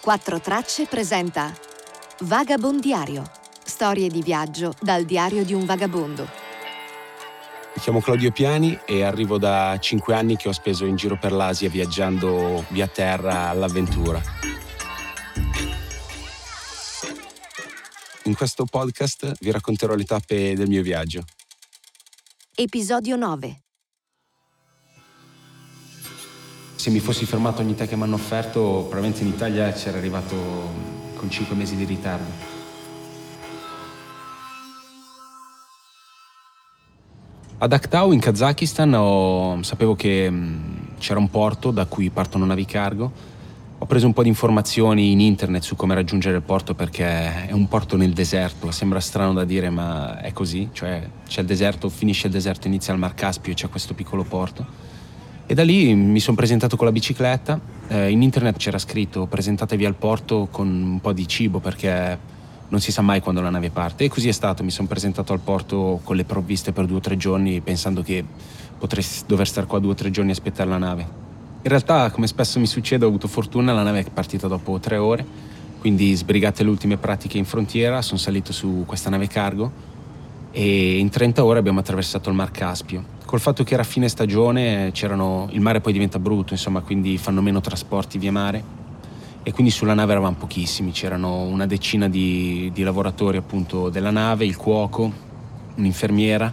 Quattro Tracce presenta Vagabondiario. Storie di viaggio dal diario di un vagabondo. Mi chiamo Claudio Piani e arrivo da cinque anni che ho speso in giro per l'Asia viaggiando via terra all'avventura. In questo podcast vi racconterò le tappe del mio viaggio. Episodio 9. Se mi fossi fermato ogni te che mi hanno offerto, probabilmente in Italia c'era arrivato con 5 mesi di ritardo. Ad Aktau in Kazakistan ho- sapevo che mh, c'era un porto da cui partono navi cargo. Ho preso un po' di informazioni in internet su come raggiungere il porto perché è un porto nel deserto. Sembra strano da dire, ma è così. Cioè c'è il deserto, finisce il deserto, inizia il Mar Caspio e c'è questo piccolo porto. E da lì mi sono presentato con la bicicletta. Eh, in internet c'era scritto presentatevi al porto con un po' di cibo perché non si sa mai quando la nave parte. E così è stato. Mi sono presentato al porto con le provviste per due o tre giorni pensando che potrei dover stare qua due o tre giorni a aspettare la nave. In realtà, come spesso mi succede, ho avuto fortuna, la nave è partita dopo tre ore, quindi sbrigate le ultime pratiche in frontiera, sono salito su questa nave cargo e in 30 ore abbiamo attraversato il Mar Caspio. Col fatto che era fine stagione, il mare poi diventa brutto, insomma, quindi fanno meno trasporti via mare e quindi sulla nave eravamo pochissimi, c'erano una decina di, di lavoratori appunto della nave, il cuoco, un'infermiera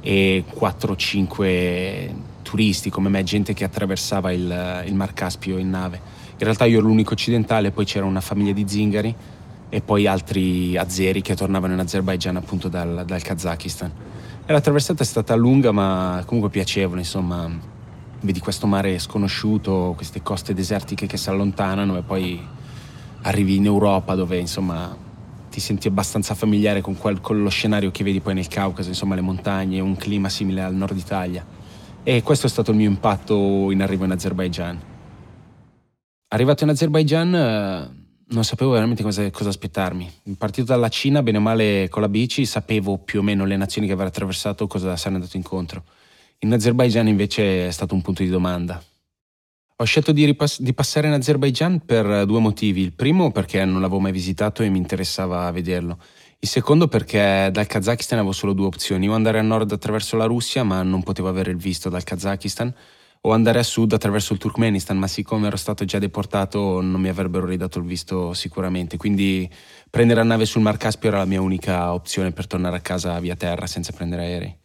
e 4-5 turisti come me, gente che attraversava il, il Mar Caspio in nave. In realtà io ero l'unico occidentale, poi c'era una famiglia di zingari e poi altri azeri che tornavano in Azerbaijan appunto dal, dal Kazakistan. E la traversata è stata lunga ma comunque piacevole, insomma, vedi questo mare sconosciuto, queste coste desertiche che si allontanano e poi arrivi in Europa dove insomma ti senti abbastanza familiare con, quel, con lo scenario che vedi poi nel Caucaso, insomma le montagne, un clima simile al nord Italia. E questo è stato il mio impatto in arrivo in Azerbaijan. Arrivato in Azerbaijan eh, non sapevo veramente cosa, cosa aspettarmi. Partito dalla Cina, bene o male con la bici, sapevo più o meno le nazioni che avrei attraversato, cosa sarei andato incontro. In Azerbaijan invece è stato un punto di domanda. Ho scelto di, ripass- di passare in Azerbaijan per due motivi. Il primo perché non l'avevo mai visitato e mi interessava vederlo. Il secondo perché dal Kazakistan avevo solo due opzioni, o andare a nord attraverso la Russia, ma non potevo avere il visto dal Kazakistan, o andare a sud attraverso il Turkmenistan, ma siccome ero stato già deportato non mi avrebbero ridato il visto sicuramente. Quindi prendere la nave sul Mar Caspio era la mia unica opzione per tornare a casa via terra senza prendere aerei.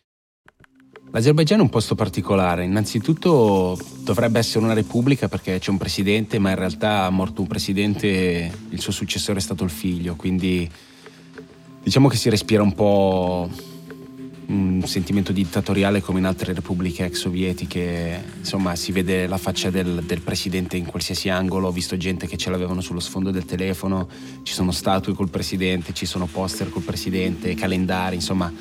L'Azerbaijan è un posto particolare, innanzitutto dovrebbe essere una repubblica perché c'è un presidente, ma in realtà morto un presidente, il suo successore è stato il figlio, quindi diciamo che si respira un po' un sentimento dittatoriale come in altre repubbliche ex sovietiche, insomma si vede la faccia del, del, presidente in qualsiasi angolo, ho visto gente che ce l'avevano sullo sfondo del telefono, ci sono statue col presidente, ci sono poster col presidente, calendari, insomma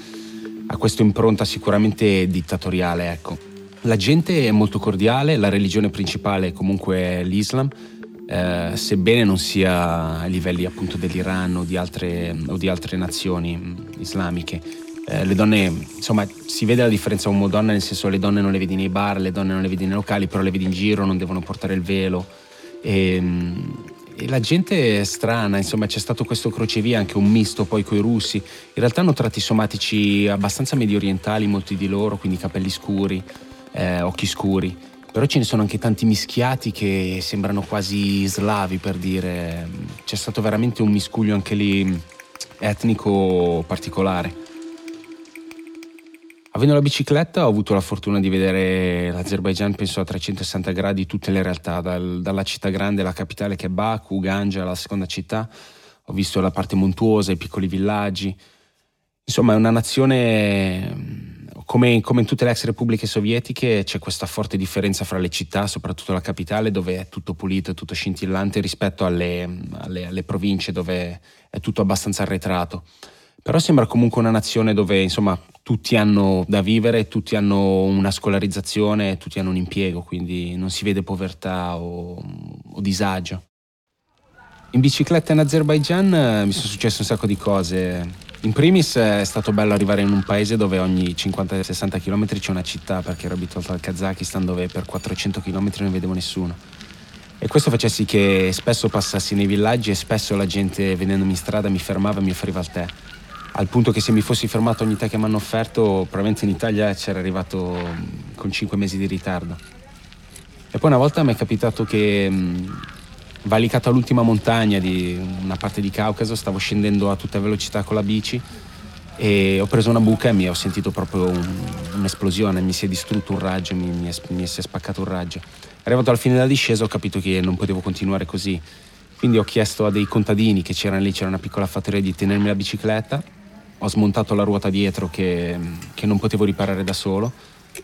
ha questa impronta sicuramente dittatoriale, ecco. La gente è molto cordiale, la religione principale è comunque l'Islam, eh, sebbene non sia a livelli appunto dell'Iran o di altre, o di altre nazioni islamiche. Eh, le donne, insomma, si vede la differenza uomo-donna, nel senso le donne non le vedi nei bar, le donne non le vedi nei locali, però le vedi in giro, non devono portare il velo. E, e la gente è strana, insomma, c'è stato questo crocevia, anche un misto poi coi russi. In realtà hanno tratti somatici abbastanza medio orientali, molti di loro, quindi capelli scuri, eh, occhi scuri. Però ce ne sono anche tanti mischiati che sembrano quasi slavi, per dire. C'è stato veramente un miscuglio anche lì etnico particolare. Avendo la bicicletta ho avuto la fortuna di vedere l'Azerbaijan, penso a 360 gradi, tutte le realtà, dal, dalla città grande, la capitale che è Baku, Ganja, la seconda città. Ho visto la parte montuosa, i piccoli villaggi. Insomma, è una nazione, come, come in tutte le ex repubbliche sovietiche, c'è questa forte differenza fra le città, soprattutto la capitale, dove è tutto pulito, tutto scintillante, rispetto alle, alle, alle province, dove è tutto abbastanza arretrato. Però sembra comunque una nazione dove insomma tutti hanno da vivere, tutti hanno una scolarizzazione, tutti hanno un impiego, quindi non si vede povertà o, o disagio. In bicicletta in Azerbaijan eh, mi sono successe un sacco di cose. In primis è stato bello arrivare in un paese dove ogni 50-60 km c'è una città, perché ero abituato al Kazakistan dove per 400 km non vedevo nessuno. E questo faceva sì che spesso passassi nei villaggi e spesso la gente vedendomi in strada mi fermava e mi offriva il tè. Al punto che se mi fossi fermato ogni tè che mi hanno offerto, probabilmente in Italia c'era arrivato con 5 mesi di ritardo. E poi una volta mi è capitato che valicato all'ultima montagna di una parte di Caucaso, stavo scendendo a tutta velocità con la bici e ho preso una buca e mi ho sentito proprio un, un'esplosione, mi si è distrutto un raggio, mi, mi, è, mi si è spaccato un raggio. Arrivato alla fine della discesa ho capito che non potevo continuare così, quindi ho chiesto a dei contadini che c'erano lì, c'era una piccola fattoria di tenermi la bicicletta, ho smontato la ruota dietro che, che non potevo riparare da solo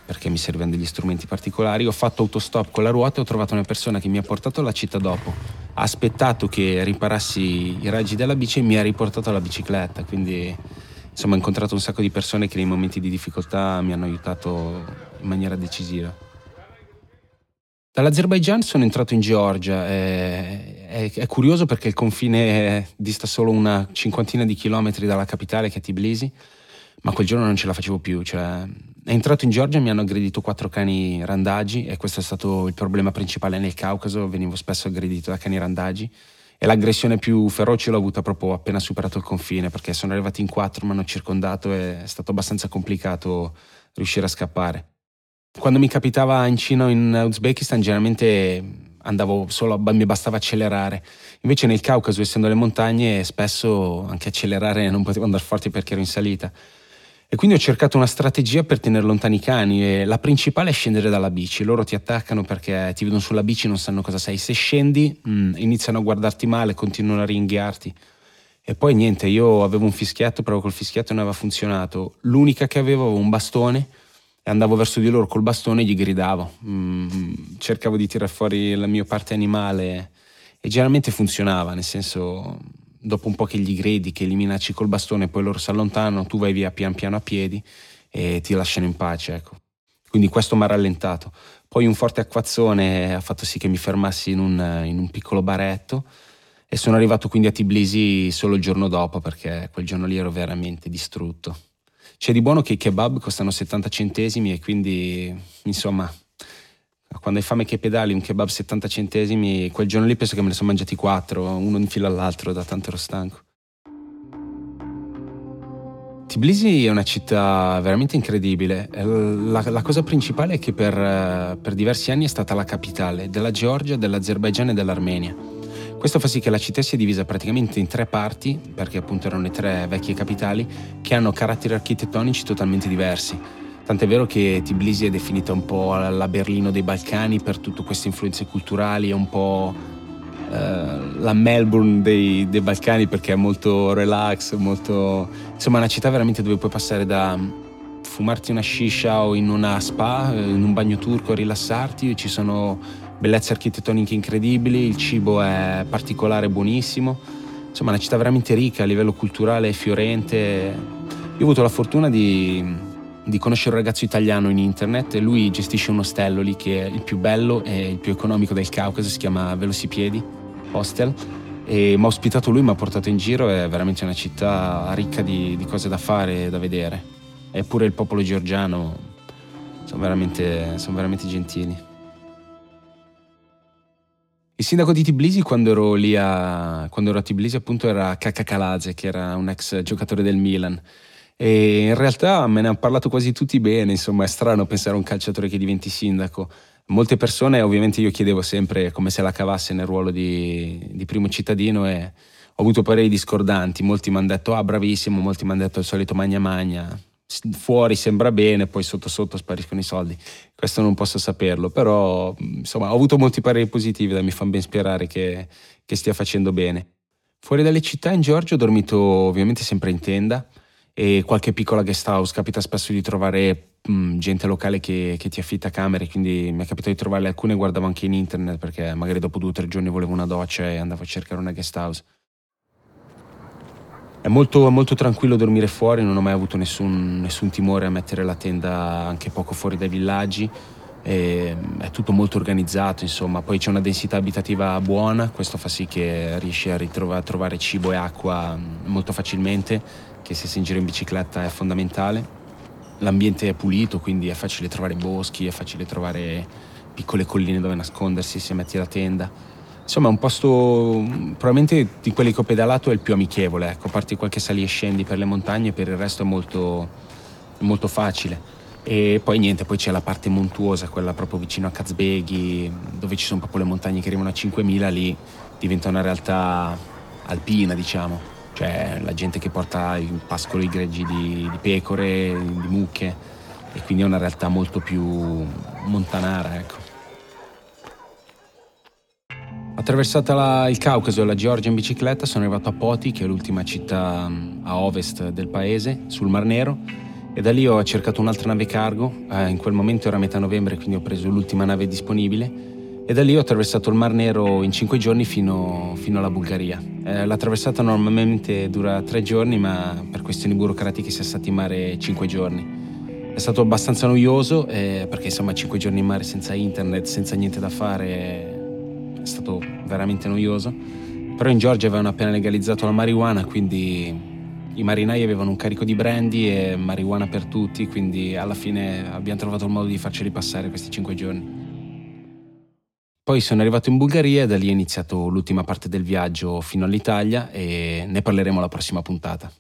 perché mi servivano degli strumenti particolari. Ho fatto autostop con la ruota e ho trovato una persona che mi ha portato alla città dopo. Ha aspettato che riparassi i raggi della bici e mi ha riportato la bicicletta. Quindi insomma ho incontrato un sacco di persone che nei momenti di difficoltà mi hanno aiutato in maniera decisiva. Dall'Azerbaigian sono entrato in Georgia. È, è, è, curioso perché il confine dista solo una cinquantina di chilometri dalla capitale che è Tbilisi, ma quel giorno non ce la facevo più. Cioè, è entrato in Georgia e mi hanno aggredito quattro cani randagi e questo è stato il problema principale nel Caucaso, venivo spesso aggredito da cani randagi e l'aggressione più feroce l'ho avuta proprio appena superato il confine perché sono arrivati in quattro, mi hanno circondato e è stato abbastanza complicato riuscire a scappare. Quando mi capitava in Cina o in Uzbekistan generalmente andavo solo, mi bastava accelerare. Invece nel Caucaso, essendo le montagne, spesso anche accelerare non potevo andare forte perché ero in salita. E quindi ho cercato una strategia per tenere lontani i cani e la principale è scendere dalla bici. Loro ti attaccano perché ti vedono sulla bici e non sanno cosa sei. Se scendi mh, mm, iniziano a guardarti male, continuano a ringhiarti. E poi niente, io avevo un fischietto, però col fischietto non aveva funzionato. L'unica che avevo avevo un bastone e andavo verso di loro col bastone e gli gridavo. Mm, cercavo di tirare fuori la mia parte animale e generalmente funzionava, nel senso dopo un po' che gli gridi, che li minacci col bastone, poi loro si allontanano, tu vai via pian piano a piedi e ti lasciano in pace. Ecco. Quindi questo mi ha rallentato. Poi un forte acquazzone ha fatto sì che mi fermassi in un, in un piccolo baretto e sono arrivato quindi a Tbilisi solo il giorno dopo perché quel giorno lì ero veramente distrutto. C'è di buono che i kebab costano 70 centesimi e quindi insomma quando hai fame che pedali un kebab 70 centesimi, quel giorno lì penso che me ne sono mangiati quattro, uno in fila all'altro, da tanto ero stanco. Tbilisi è una città veramente incredibile. La, la cosa principale è che per, per, diversi anni è stata la capitale della Georgia, dell'Azerbaigian e dell'Armenia. Questo fa sì che la città sia divisa praticamente in tre parti, perché appunto erano le tre vecchie capitali, che hanno caratteri architettonici totalmente diversi. Tant'è vero che Tbilisi è definita un po' la Berlino dei Balcani per tutte queste influenze culturali, è un po' eh, la Melbourne dei, dei, Balcani perché è molto relax, molto... insomma è una città veramente dove puoi passare da fumarti una shisha o in una spa, eh, in un bagno turco, rilassarti, ci sono bellezze architettoniche incredibili, il cibo è particolare, buonissimo, insomma è una città veramente ricca a livello culturale, fiorente. Io ho avuto la fortuna di di conoscere un ragazzo italiano in internet e lui gestisce un ostello lì che è il più bello e il più economico del Caucaso, si chiama Velocipiedi Hostel e mi ha ospitato lui, mi ha portato in giro, è veramente una città ricca di, di cose da fare e da vedere. Eppure il popolo georgiano sono veramente, sono veramente gentili. Il sindaco di Tbilisi quando ero lì a, quando ero a Tbilisi appunto era Kaka Kalaze che era un ex giocatore del Milan. E in realtà me ne hanno parlato quasi tutti bene, insomma è strano pensare a un calciatore che diventi sindaco. Molte persone, ovviamente io chiedevo sempre come se la cavasse nel ruolo di, di primo cittadino e ho avuto pareri discordanti, molti mi hanno detto ah bravissimo, molti mi hanno detto il solito magna magna, fuori sembra bene, poi sotto sotto spariscono i soldi. Questo non posso saperlo, però insomma ho avuto molti pareri positivi da mi fanno ben sperare che, che stia facendo bene. Fuori dalle città in Georgia ho dormito ovviamente sempre in tenda e qualche piccola guest house. Capita spesso di trovare mh, gente locale che, che, ti affitta camere, quindi mi è capitato di trovarle alcune, guardavo anche in internet perché magari dopo due o tre giorni volevo una doccia e andavo a cercare una guest house. È molto, molto tranquillo dormire fuori, non ho mai avuto nessun, nessun timore a mettere la tenda anche poco fuori dai villaggi. è tutto molto organizzato, insomma, poi c'è una densità abitativa buona, questo fa sì che riesci a, ritrovare, a trovare cibo e acqua molto facilmente che se si in giro in bicicletta è fondamentale. L'ambiente è pulito, quindi è facile trovare boschi, è facile trovare piccole colline dove nascondersi se metti la tenda. Insomma, è un posto probabilmente di quelli che ho pedalato è il più amichevole, ecco, a parte qualche sali e scendi per le montagne, per il resto è molto, molto facile. E poi niente, poi c'è la parte montuosa, quella proprio vicino a Kazbeghi, dove ci sono proprio le montagne che arrivano a 5000, lì diventa una realtà alpina, diciamo. Cioè la gente che porta in pascolo i greggi di, di pecore, di mucche, e quindi è una realtà molto più montanara, ecco. Attraversata la, il Caucaso e la Georgia in bicicletta, sono arrivato a Poti, che è l'ultima città a ovest del paese, sul Mar Nero, e da lì ho cercato un'altra nave cargo, eh, in quel momento era metà novembre quindi ho preso l'ultima nave disponibile e da lì ho attraversato il Mar Nero in cinque giorni fino, fino alla Bulgaria. Eh, la traversata normalmente dura tre giorni ma per questioni burocratiche si è stati in mare cinque giorni. È stato abbastanza noioso eh, perché insomma cinque giorni in mare senza internet, senza niente da fare è stato veramente noioso. Però in Georgia avevano appena legalizzato la marijuana quindi i marinai avevano un carico di brandy e marijuana per tutti, quindi alla fine abbiamo trovato il modo di farceli passare questi cinque giorni. Poi sono arrivato in Bulgaria e da lì è iniziato l'ultima parte del viaggio fino all'Italia e ne parleremo alla prossima puntata.